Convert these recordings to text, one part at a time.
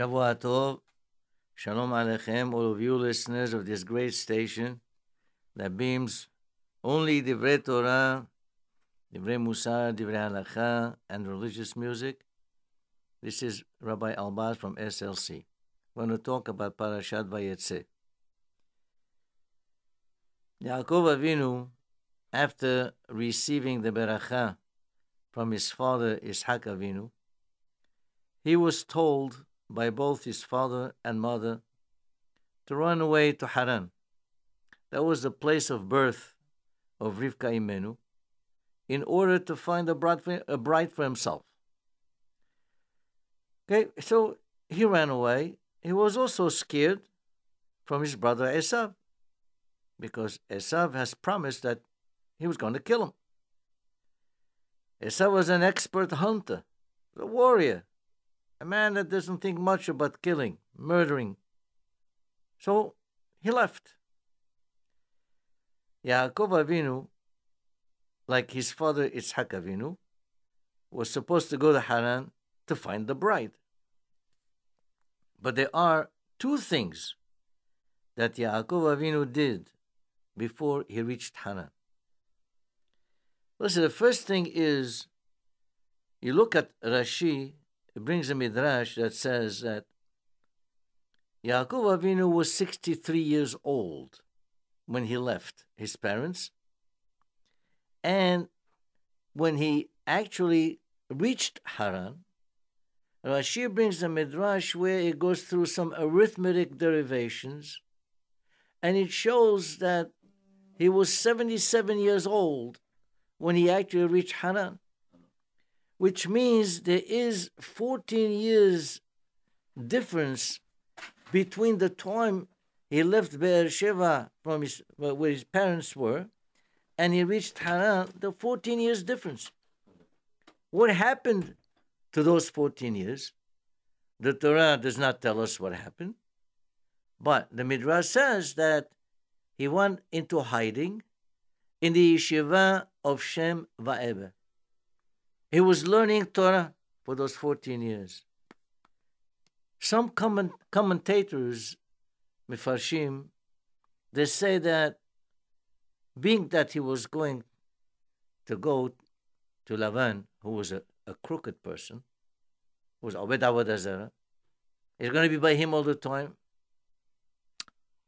Shavua Tov, Shalom Aleichem, all of you listeners of this great station that beams only Divrei Torah, Divrei Musar, Divrei Halacha, and religious music. This is Rabbi Elbaz from SLC. We're going to talk about Parashat Vayetze. Yaakov Avinu, after receiving the beracha from his father Ishak Avinu, he was told by both his father and mother to run away to Haran. That was the place of birth of Rivka Imenu, in order to find a bride for, a bride for himself. Okay, so he ran away. He was also scared from his brother Esav, because Esav has promised that he was going to kill him. Esav was an expert hunter, a warrior a man that doesn't think much about killing, murdering. So he left. Yaakov Avinu, like his father Yitzhak Avinu, was supposed to go to Haran to find the bride. But there are two things that Yaakov Avinu did before he reached Haran. Listen, the first thing is you look at Rashi it brings a midrash that says that Yaakov Avinu was 63 years old when he left his parents. And when he actually reached Haran, Rashi brings a midrash where it goes through some arithmetic derivations, and it shows that he was 77 years old when he actually reached Haran which means there is 14 years difference between the time he left Beersheba from his, where his parents were and he reached Haran, the 14 years difference. What happened to those 14 years? The Torah does not tell us what happened, but the Midrash says that he went into hiding in the yeshiva of Shem Va'eber. He was learning Torah for those 14 years. Some comment- commentators, Mifarshim, they say that being that he was going to go to Lavan, who was a, a crooked person, who was Obed Awadazara, he's going to be by him all the time.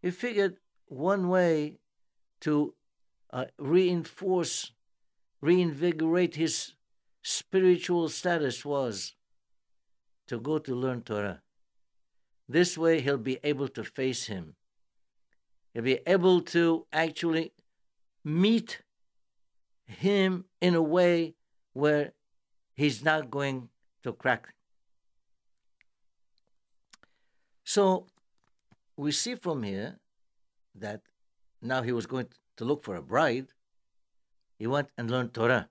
He figured one way to uh, reinforce, reinvigorate his spiritual status was to go to learn Torah. This way, he'll be able to face him. He'll be able to actually meet him in a way where he's not going to crack. So we see from here that now he was going to look for a bride. He went and learned Torah.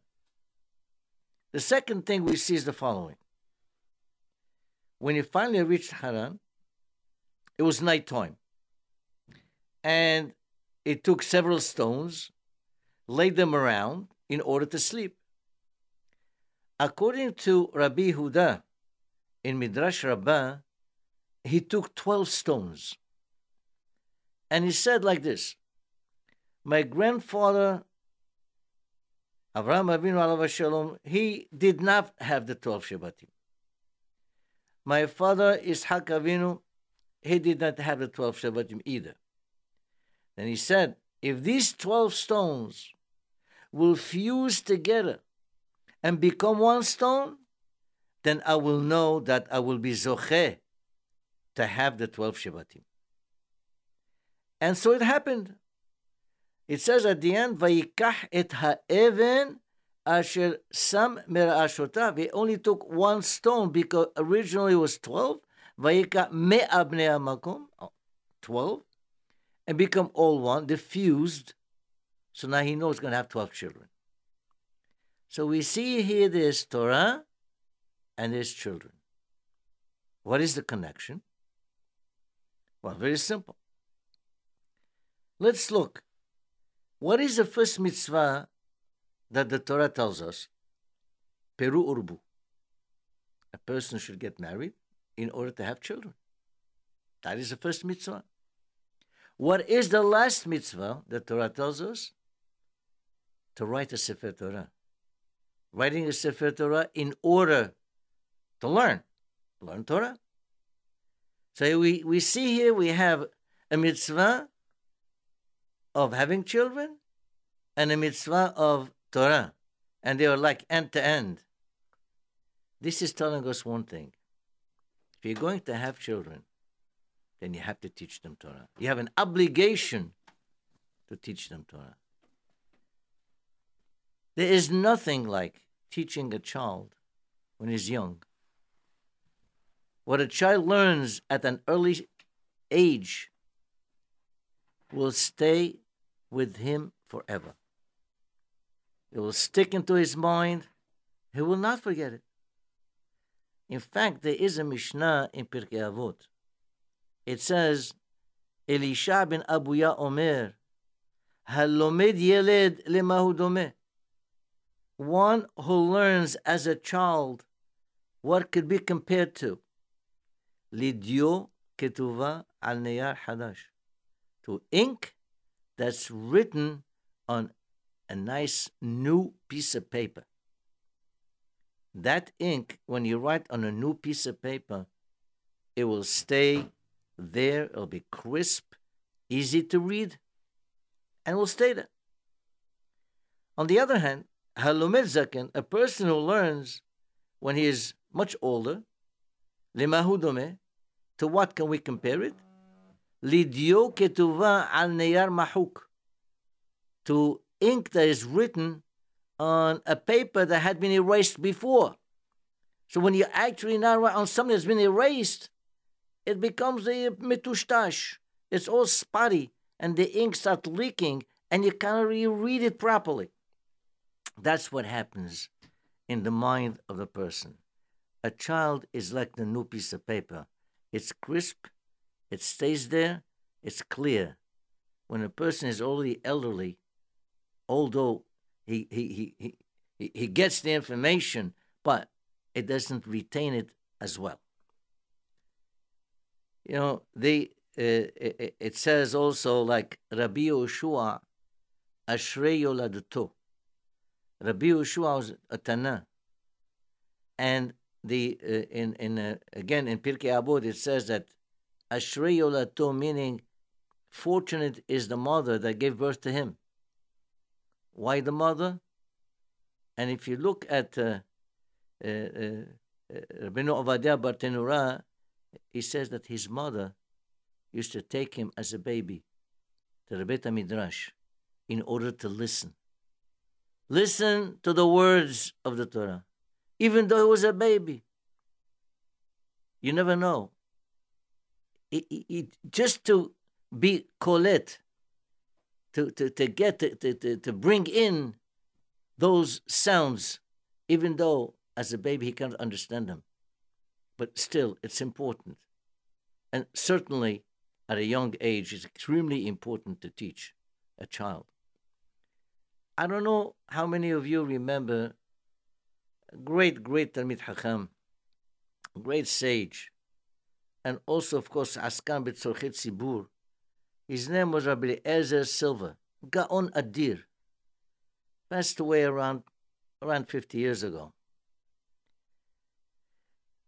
The second thing we see is the following. When he finally reached Haran, it was nighttime. And it took several stones, laid them around in order to sleep. According to Rabbi Huda in Midrash Rabbah, he took 12 stones. And he said like this My grandfather Avraham Avinu alav shalom, he did not have the 12 Shevatim. My father Ishak Avinu, he did not have the 12 Shevatim either. Then he said, if these 12 stones will fuse together and become one stone, then I will know that I will be Zoche to have the 12 Shevatim. And so it happened. It says at the end, Vayikach et ha'even asher sam mera'ashotav. He only took one stone because originally it was 12. Vayikach me'abnei amakom, 12, and become all one, diffused. So now he knows he's going to have 12 children. So we see here there's Torah and there's children. What is the connection? Well, very simple. Let's look what is the first mitzvah that the Torah tells us? Peru urbu. A person should get married in order to have children. That is the first mitzvah. What is the last mitzvah that Torah tells us? To write a Sefer Torah. Writing a Sefer Torah in order to learn. Learn Torah. So we, we see here we have a mitzvah of having children and a mitzvah of Torah. And they are like end to end. This is telling us one thing. If you're going to have children, then you have to teach them Torah. You have an obligation to teach them Torah. There is nothing like teaching a child when he's young. What a child learns at an early age will stay with him forever. It will stick into his mind. He will not forget it. In fact, there is a Mishnah in Pirkei Avot. It says, Elisha ben Abuya Omer, Halomed Yeled Lemahudome. One who learns as a child what could be compared to Lidio Ketuva al Neyar Hadash, to ink that's written on a nice new piece of paper. That ink, when you write on a new piece of paper, it will stay there, it'll be crisp, easy to read, and will stay there. On the other hand, Halomed Zaken, a person who learns when he is much older, Limahudome, to what can we compare it? Lidio ketuva al neyar mahuk. To ink that is written on a paper that had been erased before. So when you actually now write on something that's been erased, it becomes a metushtash. It's all spotty, and the ink starts leaking, and you can't really read it properly. That's what happens in the mind of the person. A child is like the new piece of paper. It's crisp, it stays there, it's clear. When a person is already elderly, although he, he, he, he, he gets the information, but it doesn't retain it as well. You know, they, uh, it, it, says also like Rabbi Yoshua, Ashrei Yoladato. Rabbi Yoshua was a. And the uh, in in uh, again in Pirkei Avot it says that Ashrei Yolato meaning fortunate is the mother that gave birth to him. Why the mother? And if you look at uh, uh, uh, Bartenura, he says that his mother used to take him as a baby to the Beit Midrash in order to listen. Listen to the words of the Torah, even though he was a baby. You never know. It, it, just to be Colette, to, to, to get to, to, to bring in those sounds, even though as a baby he can't understand them. But still, it's important. And certainly at a young age, it's extremely important to teach a child. I don't know how many of you remember a great, great Talmid Hacham, great sage, and also, of course, Askan B'Tzorchet Tzibur, his name was Rabbi Ezer Silver, Gaon Adir. Passed away around around 50 years ago.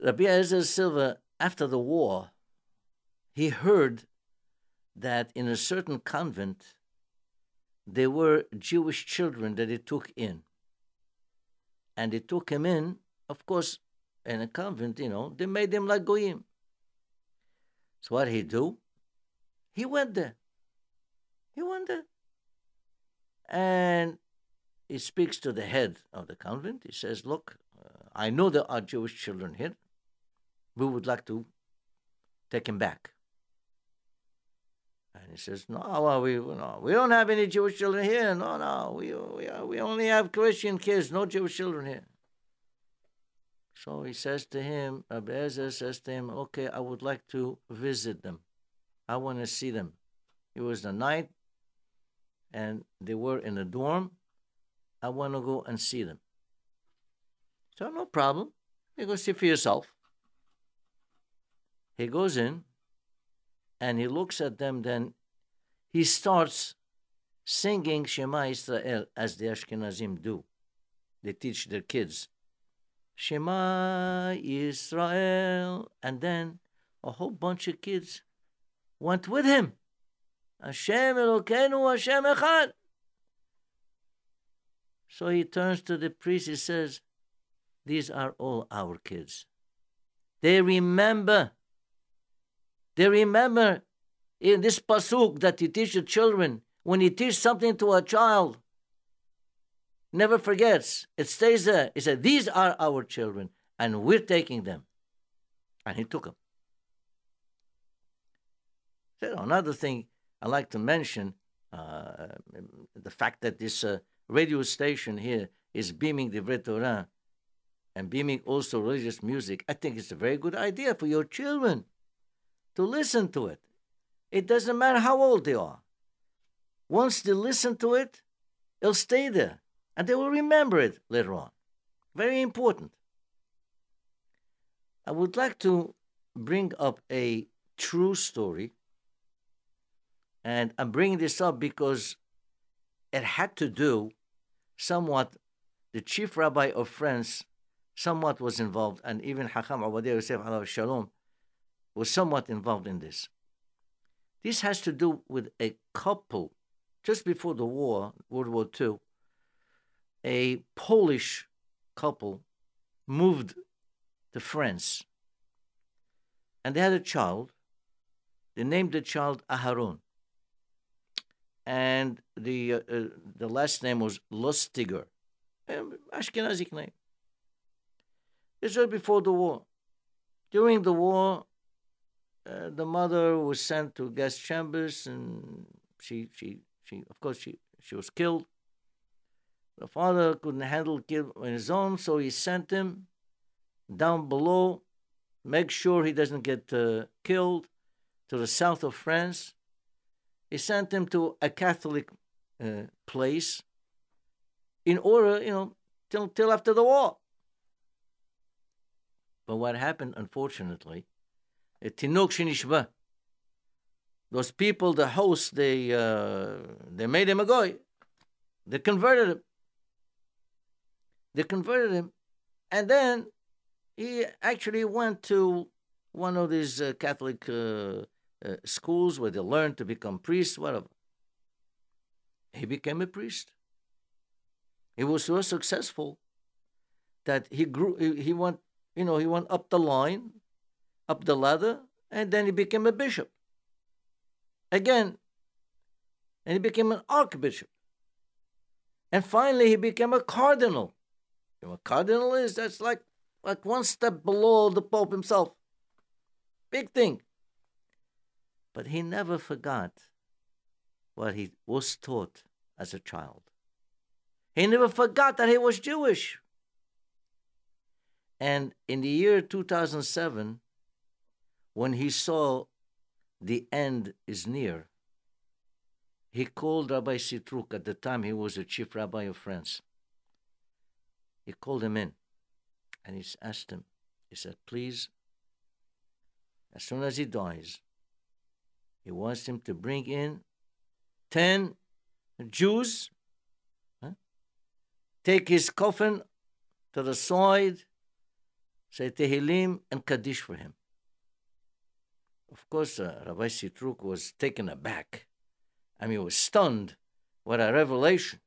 Rabbi Ezer Silver, after the war, he heard that in a certain convent there were Jewish children that he took in. And they took him in, of course, in a convent, you know, they made him like Goyim. So what he do? He went there. He went there. And he speaks to the head of the convent. He says, Look, uh, I know there are Jewish children here. We would like to take him back. And he says, No, well, we, no, we don't have any Jewish children here. No, no, we, we, we only have Christian kids, no Jewish children here. So he says to him, Abiezer says to him, Okay, I would like to visit them. I want to see them. It was the night, and they were in a dorm. I want to go and see them. So, no problem. You go see for yourself. He goes in and he looks at them, then he starts singing Shema Israel as the Ashkenazim do. They teach their kids. Shema Israel. And then a whole bunch of kids went with him. Hashem Elokeinu Hashem Echad. So he turns to the priest, he says, These are all our kids. They remember. They remember in this pasuk that you teach the children, when you teach something to a child, never forgets. It stays there. He said, These are our children, and we're taking them. And he took them. Another thing I like to mention uh, the fact that this uh, radio station here is beaming the Torah and beaming also religious music. I think it's a very good idea for your children to listen to it. It doesn't matter how old they are. Once they listen to it, it'll stay there and they will remember it later on. Very important. I would like to bring up a true story. And I'm bringing this up because it had to do somewhat, the chief rabbi of France somewhat was involved, and even Hakam Obadiah Yosef Shalom was somewhat involved in this. This has to do with a couple just before the war, World War II, a Polish couple moved to France. And they had a child. They named the child Aharon. And the, uh, uh, the last name was Lustiger, Ashkenazic name. This was before the war. During the war, uh, the mother was sent to gas chambers and she, she, she, of course, she, she was killed. The father couldn't handle kid on his own, so he sent him down below, make sure he doesn't get uh, killed, to the south of France. He sent him to a Catholic uh, place in order, you know, till, till after the war. But what happened, unfortunately, Tinok Shenishba, those people, the host, they, uh, they made him a goy. They converted him. They converted him. And then he actually went to one of these uh, Catholic uh, uh, schools where they learned to become priests, whatever. He became a priest. He was so successful that he grew. He, he went, you know, he went up the line, up the ladder, and then he became a bishop. Again, and he became an archbishop. And finally, he became a cardinal. What cardinal is? That's like, like one step below the Pope himself. Big thing. But he never forgot what he was taught as a child. He never forgot that he was Jewish. And in the year 2007, when he saw the end is near, he called Rabbi Sitruk. At the time, he was the chief rabbi of France. He called him in and he asked him, he said, Please, as soon as he dies, he wants him to bring in 10 Jews, huh? take his coffin to the side, say Tehillim and Kaddish for him. Of course, uh, Rabbi Sitruk was taken aback. I mean, he was stunned. What a revelation.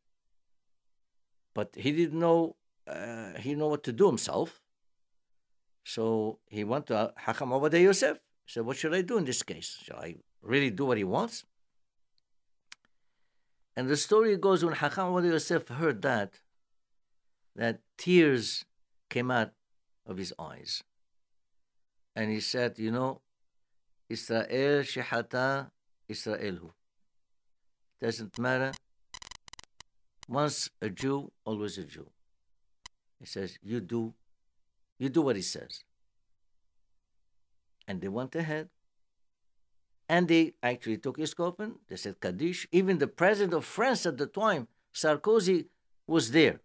But he didn't know, uh, he know what to do himself. So he went to Hakam Obadiah Yosef. He said, What should I do in this case? Shall I really do what he wants? And the story goes when Hakam Obadiah Yosef heard that, that tears came out of his eyes. And he said, You know, Israel Shehata Israelu. Doesn't matter. Once a Jew, always a Jew. He says, You do, you do what he says. And they went ahead. And they actually took his coffin. They said Kaddish. Even the president of France at the time, Sarkozy, was there.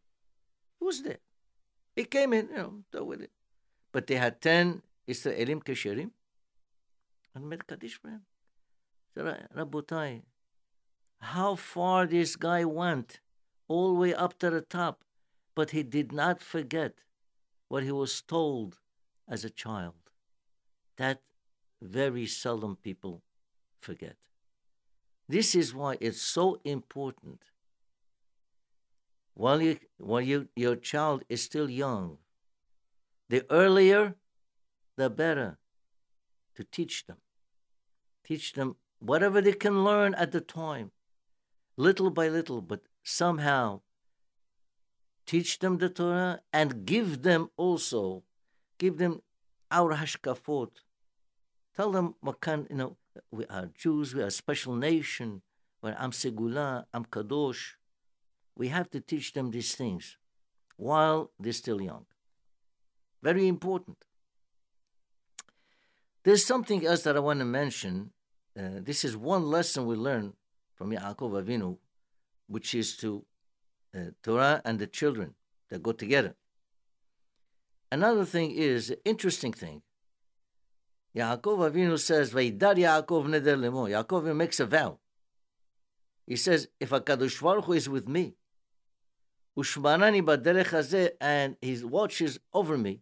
He was there. He came in, you know, with it. But they had 10 Israelim Kesherim and made Kaddish for him. Rabotai, how far this guy went, all the way up to the top, but he did not forget what he was told as a child. That very seldom people forget. This is why it's so important. While, you, while you, your child is still young, the earlier, the better to teach them. Teach them whatever they can learn at the time, little by little, but somehow teach them the Torah and give them also, give them our hashkafot. Tell them what you know, we are Jews, we are a special nation, we're Am Segula, Am Kadosh. We have to teach them these things while they're still young. Very important. There's something else that I want to mention. Uh, this is one lesson we learn from Yaakov Avinu, which is to uh, Torah and the children that go together. Another thing is, interesting thing, Yaakov Avinu says, Vaidar Yaakov neder lemo. Yaakov makes a vow. He says, if HaKadosh Baruch Hu is with me, Ushmanani baderech hazeh, and he watches over me,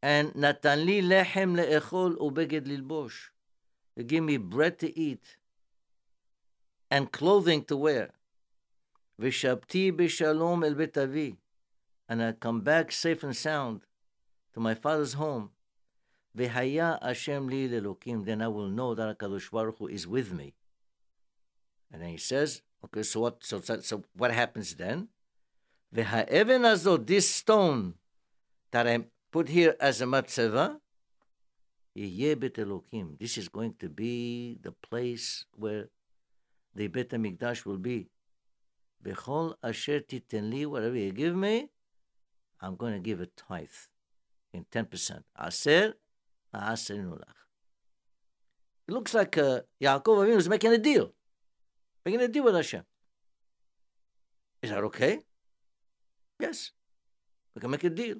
and natan li lechem le'echol ubeged lilbosh. He give me bread to eat and clothing to wear. Vishabti b'shalom el betavi, and I come back safe and sound to my father's home. V'haya Hashem li lelokim, then I will know that HaKadosh Baruch Hu is with me. And then he says, okay, so what, so, so what happens then? V'ha'even azot, this stone that I put here as a matzeva, this is going to be the place where the Bet HaMikdash will be. Bechol asher titenli, whatever you give me, I'm going to give a tithe in 10%. Aser it looks like uh, Yaakov Avinu is making a deal, making a deal with Hashem. Is that okay? Yes, we can make a deal.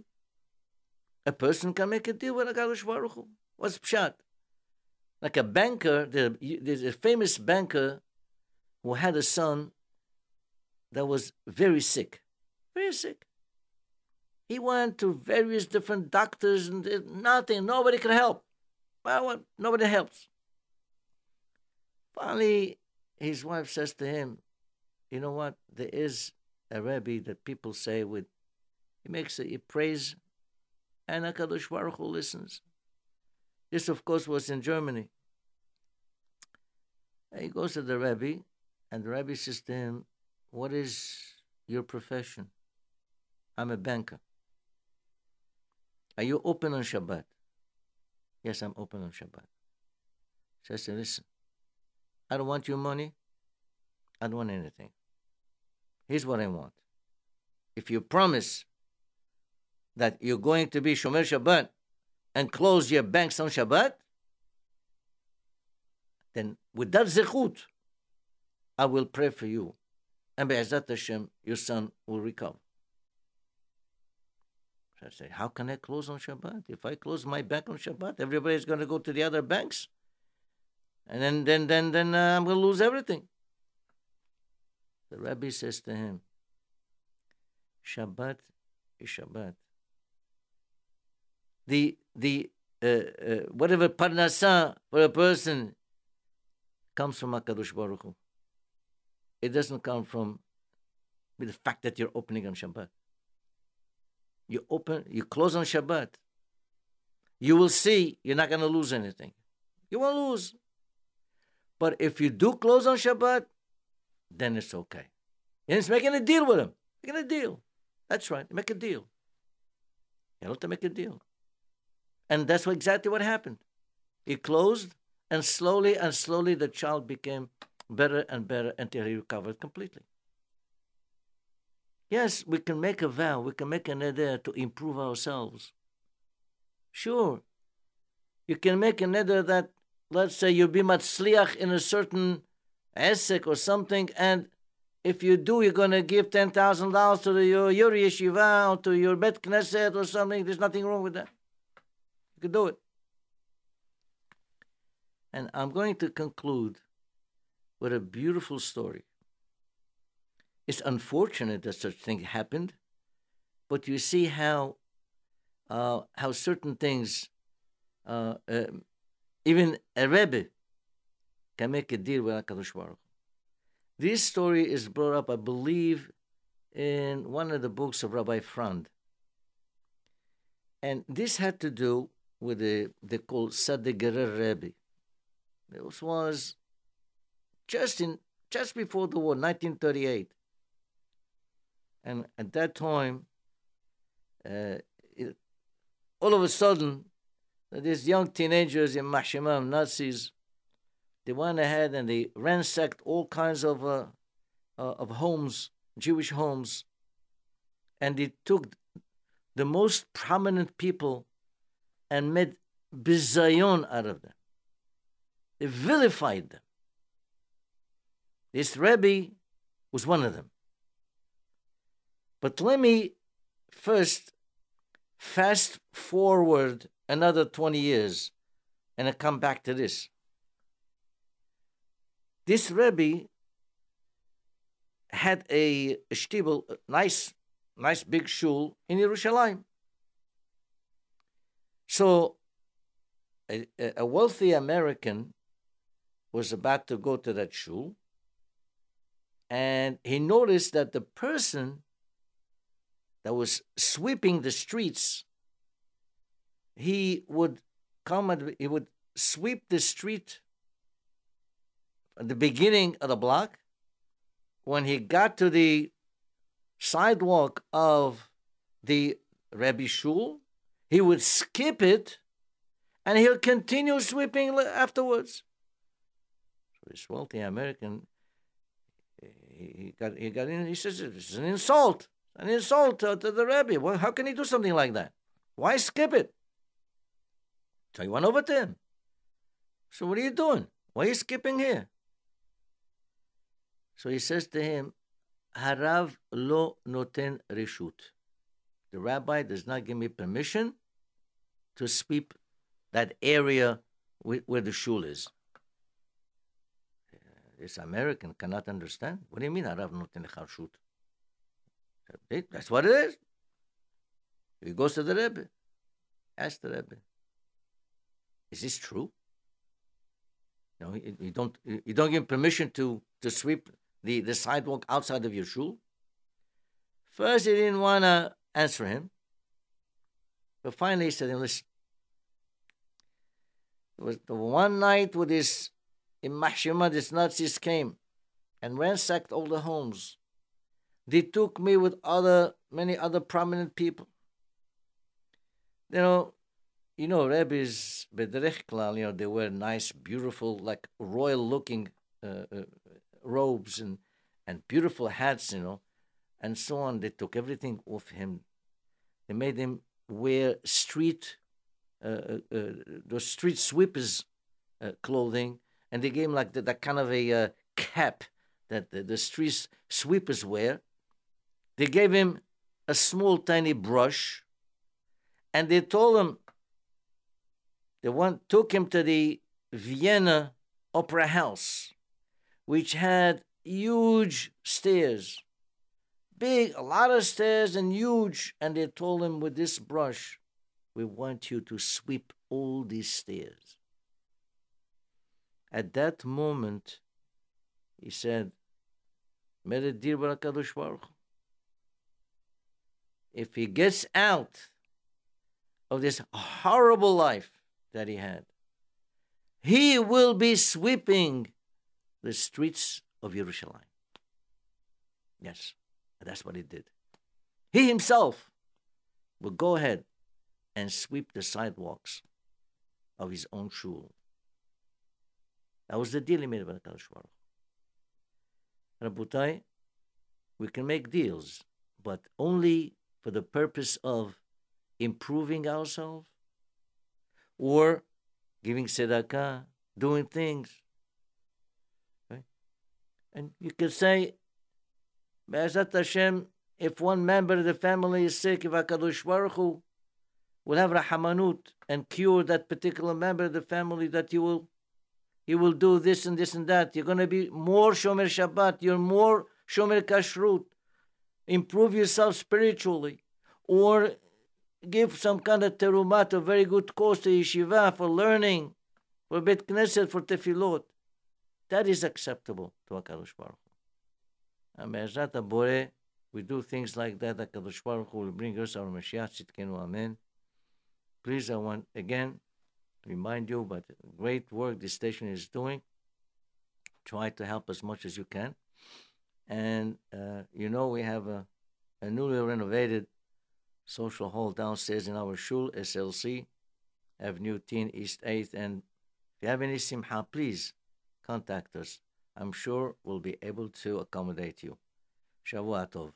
A person can make a deal with HaKadosh Baruch Hu. What's pshat? Like a banker, there's a famous banker who had a son that was very sick, very sick. He went to various different doctors and nothing. Nobody could help. Well, nobody helps. Finally, his wife says to him, "You know what? There is a Rebbe that people say with he makes a he prays, and Hakadosh Baruch Hu listens." This, of course, was in Germany. And he goes to the Rebbe, and the Rebbe says to him, "What is your profession?" I'm a banker. Are you open on Shabbat? Yes, I'm open on Shabbat. So I said, listen, I don't want your money. I don't want anything. Here's what I want. If you promise that you're going to be Shomer Shabbat and close your banks on Shabbat, then with that zechut, I will pray for you. And Be'ezat Hashem, your son will recover. So I say, how can I close on Shabbat? If I close my bank on Shabbat, everybody's going to go to the other banks, and then then then then uh, I'm going to lose everything. The Rabbi says to him, Shabbat is Shabbat. The the uh, uh, whatever parnasa for a person comes from Hakadosh Baruch Hu. It doesn't come from the fact that you're opening on Shabbat you open, you close on Shabbat, you will see you're not going to lose anything. You won't lose. But if you do close on Shabbat, then it's okay. And it's making a deal with him. Making a deal. That's right. Make a deal. You have to make a deal. And that's what, exactly what happened. He closed, and slowly and slowly the child became better and better until he recovered completely. Yes, we can make a vow, we can make an neder to improve ourselves. Sure. You can make a neder that, let's say, you'll be matzliach in a certain esek or something, and if you do, you're going to give $10,000 to your, your yeshiva or to your bet knesset or something. There's nothing wrong with that. You can do it. And I'm going to conclude with a beautiful story. It's unfortunate that such thing happened, but you see how uh, how certain things, uh, uh, even a rebbe, can make a deal with Hakadosh Baruch. This story is brought up, I believe, in one of the books of Rabbi Frand, and this had to do with the they call Sadegerer Rebbe. This was just in just before the war, 1938. And at that time, uh, it, all of a sudden, these young teenagers in Mashimam, Nazis, they went ahead and they ransacked all kinds of uh, uh, of homes, Jewish homes, and they took the most prominent people and made bizayon out of them. They vilified them. This Rebbe was one of them. But let me first fast forward another 20 years and I come back to this. This Rebbe had a, shtibel, nice, nice big shul in Yerushalayim. So a, a wealthy American was about to go to that shul, and he noticed that the person that was sweeping the streets, he would come and he would sweep the street at the beginning of the block. When he got to the sidewalk of the Rebbe Shul, he would skip it and he'll continue sweeping afterwards. So this wealthy American, he got, he got in, he says, this is an insult, an insult to, to the Rebbe. Well, how can he do something like that? Why skip it? So he went over to him. So what are you doing? Why are you skipping here? So he says to him, Harav lo noten reshut. The rabbi does not give me permission to sweep that area where the shul is. This American cannot understand. What do you mean, Harav noten reshut? That's what it is. He goes to the Rebbe. Ask the Rebbe. Is this true? No, you, you don't. You don't give permission to to sweep the, the sidewalk outside of your shul. First, he didn't want to answer him. But finally, he said, listen, it was the one night with this in Mashima, these Nazis came and ransacked all the homes. They took me with other many other prominent people. You know, you know, rabbis Bedrech you know, they wear nice, beautiful, like royal looking uh, uh, robes and, and beautiful hats, you know, and so on. They took everything off him. They made him wear street, uh, uh, uh the street sweepers uh, clothing, and they gave him like the, that kind of a uh, cap that the, the street sweepers wear. They gave him a small, tiny brush, and they told him. They went, took him to the Vienna Opera House which had huge stairs. Big, a lot of stairs and huge. And they told him with this brush, we want you to sweep all these stairs. At that moment, he said, if he gets out of this horrible life that he had, he will be sweeping the streets of Jerusalem. Yes, that's what he did. He himself will go ahead and sweep the sidewalks of his own shul. That was the deal he made with HaKadosh Baruch Rabutai, we can make deals, but only for the purpose of improving ourselves or giving tzedakah, doing things. And you could say, Be'ezat Hashem, if one member of the family is sick, if HaKadosh Baruch Hu will have rahamanut and cure that particular member of the family, that you will He will do this and this and that. You're going to be more Shomer Shabbat. You're more Shomer Kashrut. Improve yourself spiritually. Or give some kind of terumat, a very good course to yeshiva for learning, for Bet Knesset, for tefillot. That is acceptable to HaKadosh Baruch Hu. And Be'ezrat Bore, we do things like that, HaKadosh Baruch Hu will bring us our Mashiach Tzidkenu Amen. Please, I want again remind you about the great work this station is doing. Try to help as much as you can. And uh, you know, we have a, a newly renovated social hall downstairs in our shul, SLC, Avenue 10 East 8th. And if you have any simha, please contact us. I'm sure we'll be able to accommodate you. Shavua Tov.